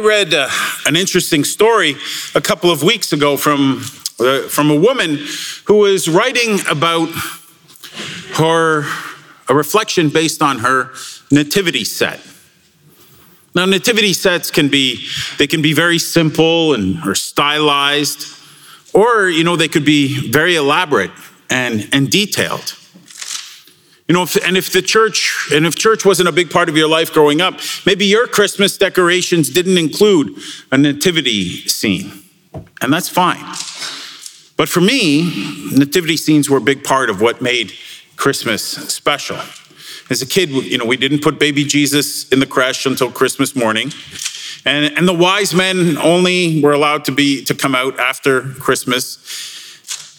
read uh, an interesting story a couple of weeks ago from, uh, from a woman who was writing about her, a reflection based on her nativity set. Now, nativity sets can be, they can be very simple and or stylized, or, you know, they could be very elaborate and, and detailed. You know, if, and if the church, and if church wasn't a big part of your life growing up, maybe your Christmas decorations didn't include a nativity scene, and that's fine. But for me, nativity scenes were a big part of what made Christmas special. As a kid, you know, we didn't put baby Jesus in the creche until Christmas morning. And, and the wise men only were allowed to be to come out after Christmas.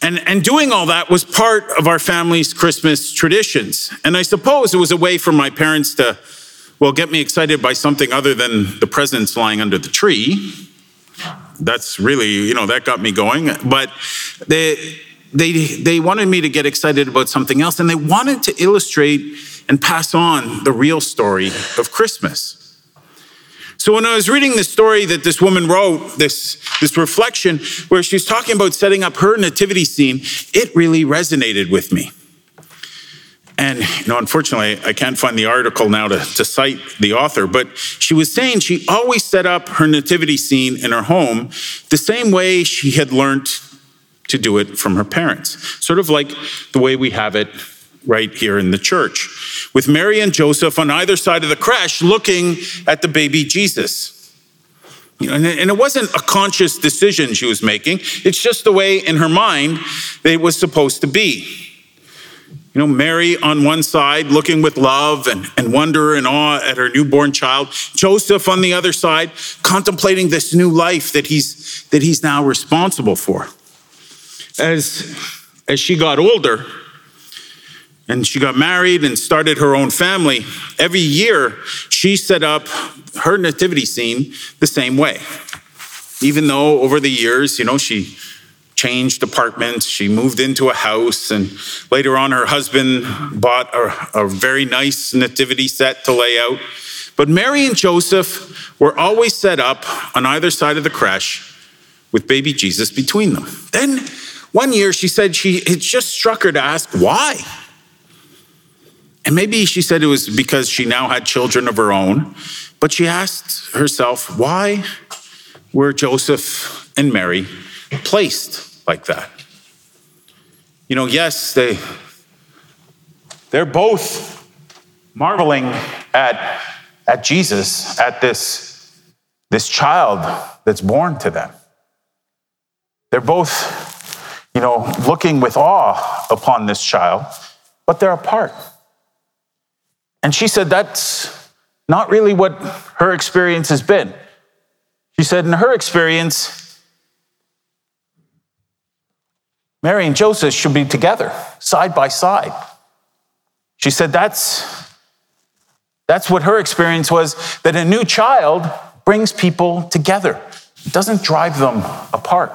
And, and doing all that was part of our family's Christmas traditions. And I suppose it was a way for my parents to, well, get me excited by something other than the presents lying under the tree. That's really, you know, that got me going. But they, they, they wanted me to get excited about something else, and they wanted to illustrate and pass on the real story of Christmas. So when I was reading the story that this woman wrote, this, this reflection where she's talking about setting up her nativity scene, it really resonated with me. And you know, unfortunately, I can't find the article now to, to cite the author, but she was saying she always set up her nativity scene in her home the same way she had learned to do it from her parents, sort of like the way we have it right here in the church, with Mary and Joseph on either side of the creche looking at the baby Jesus. You know, and it wasn't a conscious decision she was making, it's just the way in her mind it was supposed to be. You know, Mary on one side looking with love and, and wonder and awe at her newborn child, Joseph on the other side contemplating this new life that he's, that he's now responsible for. As, as she got older, and she got married and started her own family. Every year, she set up her nativity scene the same way. Even though over the years, you know, she changed apartments, she moved into a house, and later on, her husband bought a, a very nice nativity set to lay out. But Mary and Joseph were always set up on either side of the creche with baby Jesus between them. Then one year she said she it just struck her to ask why. And maybe she said it was because she now had children of her own, but she asked herself, why were Joseph and Mary placed like that? You know, yes, they they're both marveling at, at Jesus, at this, this child that's born to them. They're both, you know, looking with awe upon this child, but they're apart. And she said that's not really what her experience has been. She said, in her experience, Mary and Joseph should be together, side by side. She said that's, that's what her experience was that a new child brings people together, it doesn't drive them apart.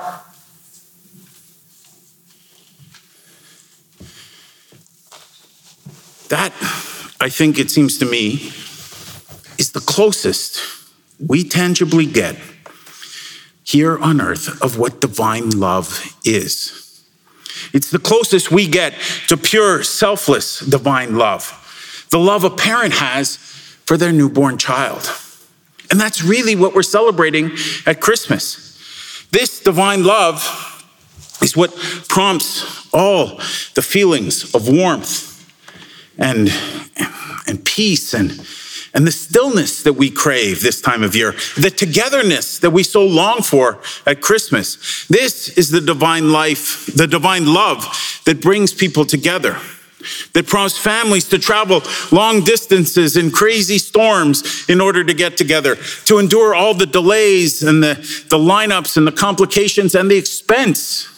That I think it seems to me, is the closest we tangibly get here on earth of what divine love is. It's the closest we get to pure, selfless divine love, the love a parent has for their newborn child. And that's really what we're celebrating at Christmas. This divine love is what prompts all the feelings of warmth and, and peace and, and the stillness that we crave this time of year, the togetherness that we so long for at Christmas. This is the divine life, the divine love that brings people together, that prompts families to travel long distances in crazy storms in order to get together, to endure all the delays and the, the lineups and the complications and the expense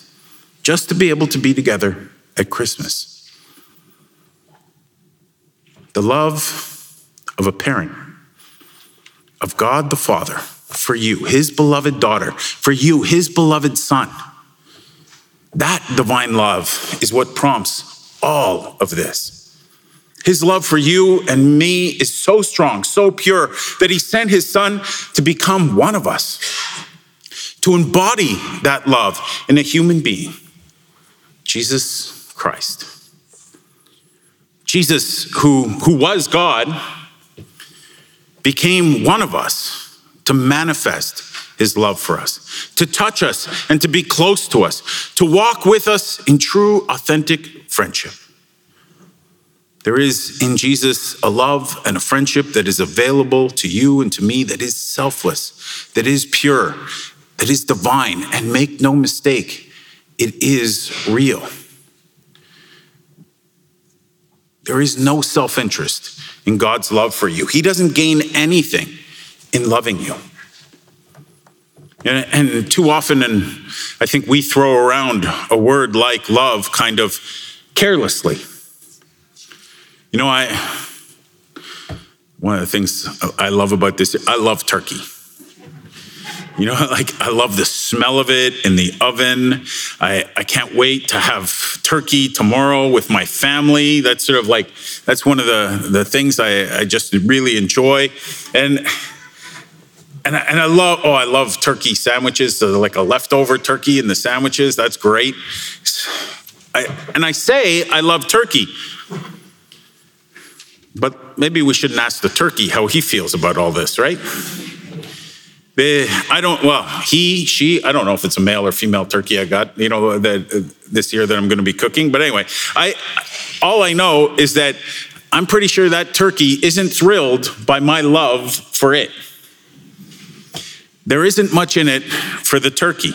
just to be able to be together at Christmas the love of a parent, of God the Father, for you, his beloved daughter, for you, his beloved son. That divine love is what prompts all of this. His love for you and me is so strong, so pure, that he sent his son to become one of us, to embody that love in a human being, Jesus Christ. Jesus, who, who was God, became one of us to manifest his love for us, to touch us and to be close to us, to walk with us in true, authentic friendship. There is in Jesus a love and a friendship that is available to you and to me that is selfless, that is pure, that is divine. And make no mistake, it is real. There is no self interest in God's love for you. He doesn't gain anything in loving you. And, too often, and I think we throw around a word like love kind of carelessly. You know, I one of the things I love about this, I love turkey. You know, like I love the smell of it in the oven. I, I can't wait to have turkey tomorrow with my family. That's sort of like, that's one of the, the things I, I just really enjoy. And and I, and I love, oh, I love turkey sandwiches, so like a leftover turkey in the sandwiches. That's great. I, and I say I love turkey, but maybe we shouldn't ask the turkey how he feels about all this, right? I don't, well, he, she, I don't know if it's a male or female turkey I got, you know, that uh, this year that I'm going to be cooking. But anyway, I, all I know is that I'm pretty sure that turkey isn't thrilled by my love for it. There isn't much in it for the turkey.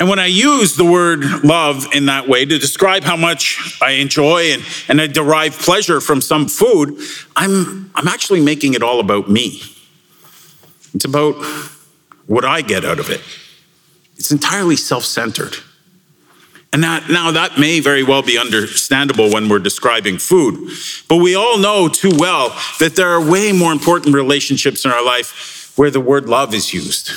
And when I use the word love in that way to describe how much I enjoy and, and I derive pleasure from some food, I'm, I'm actually making it all about me. It's about what I get out of it. It's entirely self centered. And that, now that may very well be understandable when we're describing food, but we all know too well that there are way more important relationships in our life where the word love is used.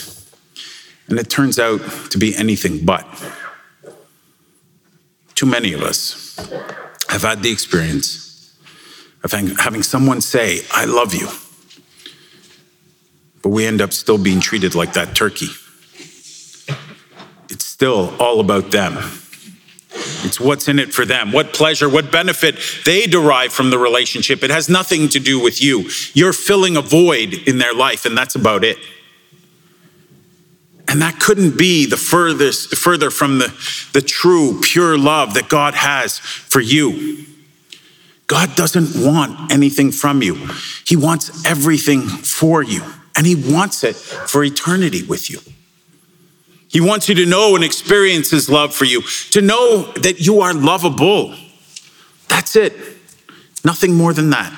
And it turns out to be anything but. Too many of us have had the experience of having someone say, I love you but we end up still being treated like that turkey. It's still all about them. It's what's in it for them, what pleasure, what benefit they derive from the relationship. It has nothing to do with you. You're filling a void in their life, and that's about it. And that couldn't be the furthest, further from the, the true, pure love that God has for you. God doesn't want anything from you, He wants everything for you and He wants it for eternity with you. He wants you to know and experience His love for you, to know that you are lovable. That's it. Nothing more than that.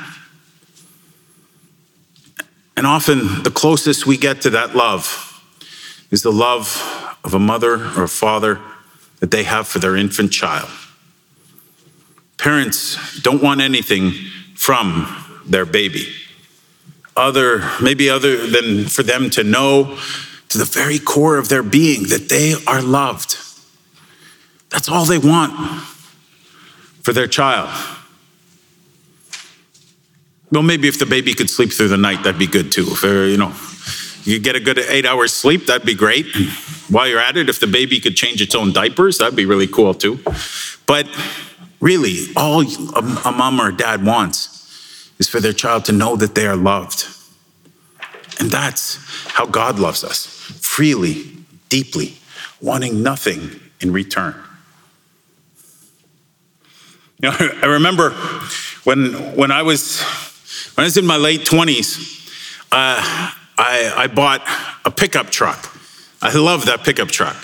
And often, the closest we get to that love is the love of a mother or a father that they have for their infant child. Parents don't want anything from their baby other, maybe other than for them to know to the very core of their being that they are loved. That's all they want for their child. Well, maybe if the baby could sleep through the night, that'd be good too. If uh, you know, you get a good eight hours sleep, that'd be great. While you're at it, if the baby could change its own diapers, that'd be really cool too. But really, all a, a mom or a dad wants is for their child to know that they are loved. And that's how God loves us freely, deeply, wanting nothing in return. You know, I remember when, when, I, was, when I was in my late 20s, uh, I, I bought a pickup truck. I love that pickup truck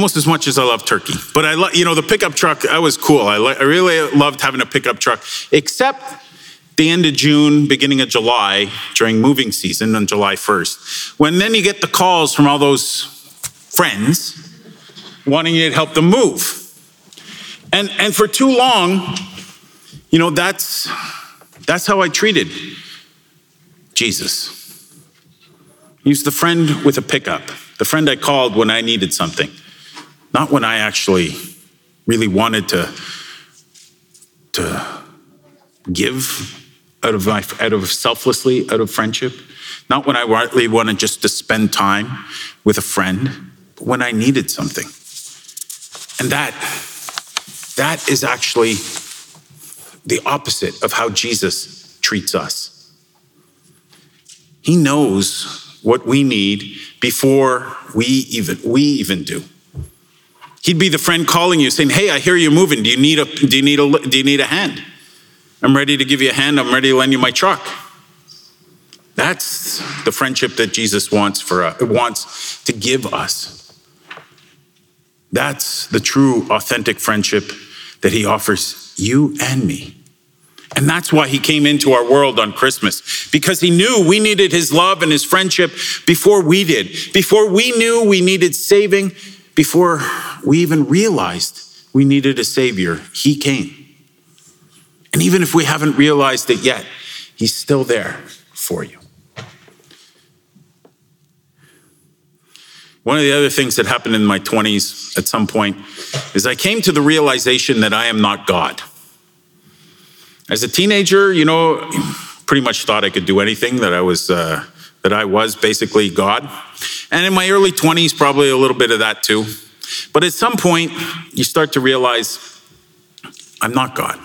almost as much as I love turkey. But I, love, you know, the pickup truck that was cool. I, I really loved having a pickup truck, except the end of June, beginning of July, during moving season on July 1st. When then you get the calls from all those friends wanting you to help them move. And, and for too long, you know, that's, that's how I treated Jesus. He's the friend with a pickup, the friend I called when I needed something not when I actually really wanted to to give out of, my, out of selflessly, out of friendship. Not when I rightly wanted just to spend time with a friend, but when I needed something. And that, that is actually the opposite of how Jesus treats us. He knows what we need before we even, we even do. He'd be the friend calling you saying, Hey, I hear you're moving. Do you need a, do you need a, do you need a hand? I'm ready to give you a hand. I'm ready to lend you my truck. That's the friendship that Jesus wants for us, wants to give us. That's the true, authentic friendship that he offers you and me. And that's why he came into our world on Christmas, because he knew we needed his love and his friendship before we did, before we knew we needed saving, before we even realized we needed a savior. He came. And even if we haven't realized it yet, he's still there for you. One of the other things that happened in my 20s at some point is I came to the realization that I am not God. As a teenager, you know, pretty much thought I could do anything that I was uh, that I was basically God. And in my early 20s, probably a little bit of that too. But at some point, you start to realize I'm not God.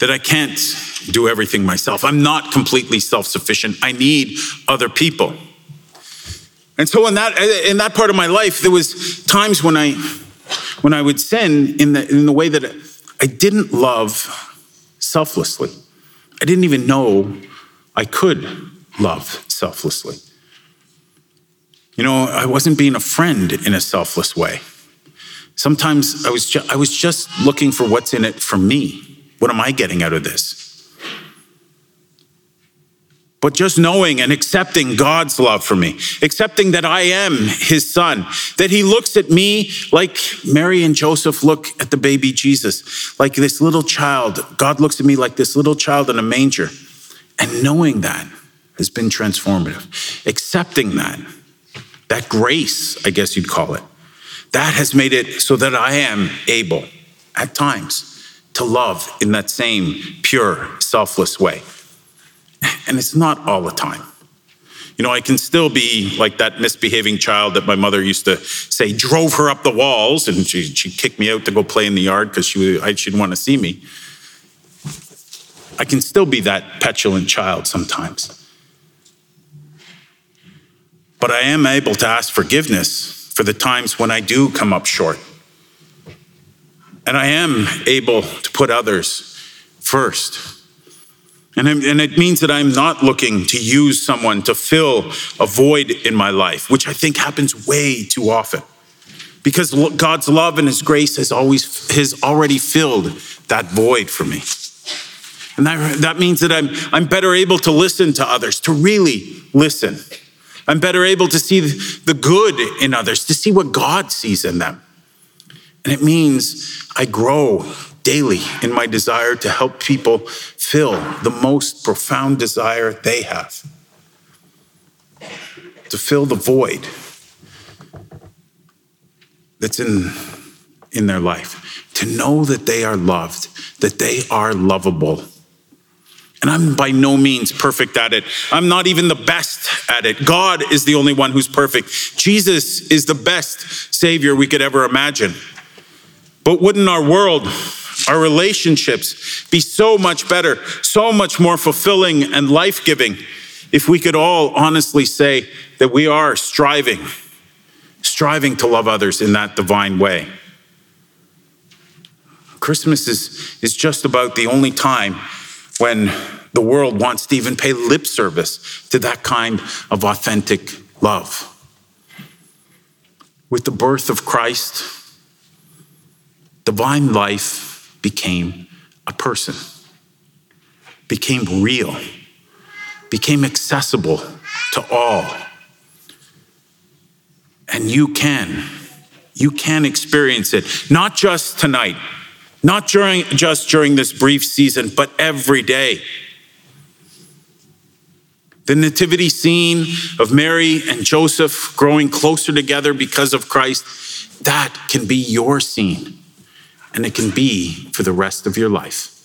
That I can't do everything myself. I'm not completely self sufficient. I need other people. And so in that in that part of my life, there was times when I when I would sin in the in the way that I didn't love selflessly. I didn't even know I could love selflessly. You know, I wasn't being a friend in a selfless way. Sometimes I was, ju- I was just looking for what's in it for me. What am I getting out of this? But just knowing and accepting God's love for me, accepting that I am his son, that he looks at me like Mary and Joseph look at the baby Jesus, like this little child. God looks at me like this little child in a manger. And knowing that has been transformative. Accepting that, that grace, I guess you'd call it, that has made it so that I am able at times to love in that same pure, selfless way. And it's not all the time. You know, I can still be like that misbehaving child that my mother used to say drove her up the walls and she, she kicked me out to go play in the yard because she, she didn't want to see me. I can still be that petulant child sometimes. But I am able to ask forgiveness for the times when I do come up short. And I am able to put others first. And, and it means that I'm not looking to use someone to fill a void in my life, which I think happens way too often. Because God's love and His grace has always has already filled that void for me. And that, that means that I'm, I'm better able to listen to others, to really listen. I'm better able to see the good in others, to see what God sees in them. And it means I grow daily in my desire to help people fill the most profound desire they have to fill the void that's in, in their life, to know that they are loved, that they are lovable. And I'm by no means perfect at it. I'm not even the best at it. God is the only one who's perfect. Jesus is the best Savior we could ever imagine. But wouldn't our world our relationships be so much better, so much more fulfilling and life giving if we could all honestly say that we are striving, striving to love others in that divine way. Christmas is, is just about the only time when the world wants to even pay lip service to that kind of authentic love. With the birth of Christ, divine life became a person, became real, became accessible to all. And you can, you can experience it, not just tonight, not during, just during this brief season, but every day. The nativity scene of Mary and Joseph growing closer together because of Christ, that can be your scene and it can be for the rest of your life.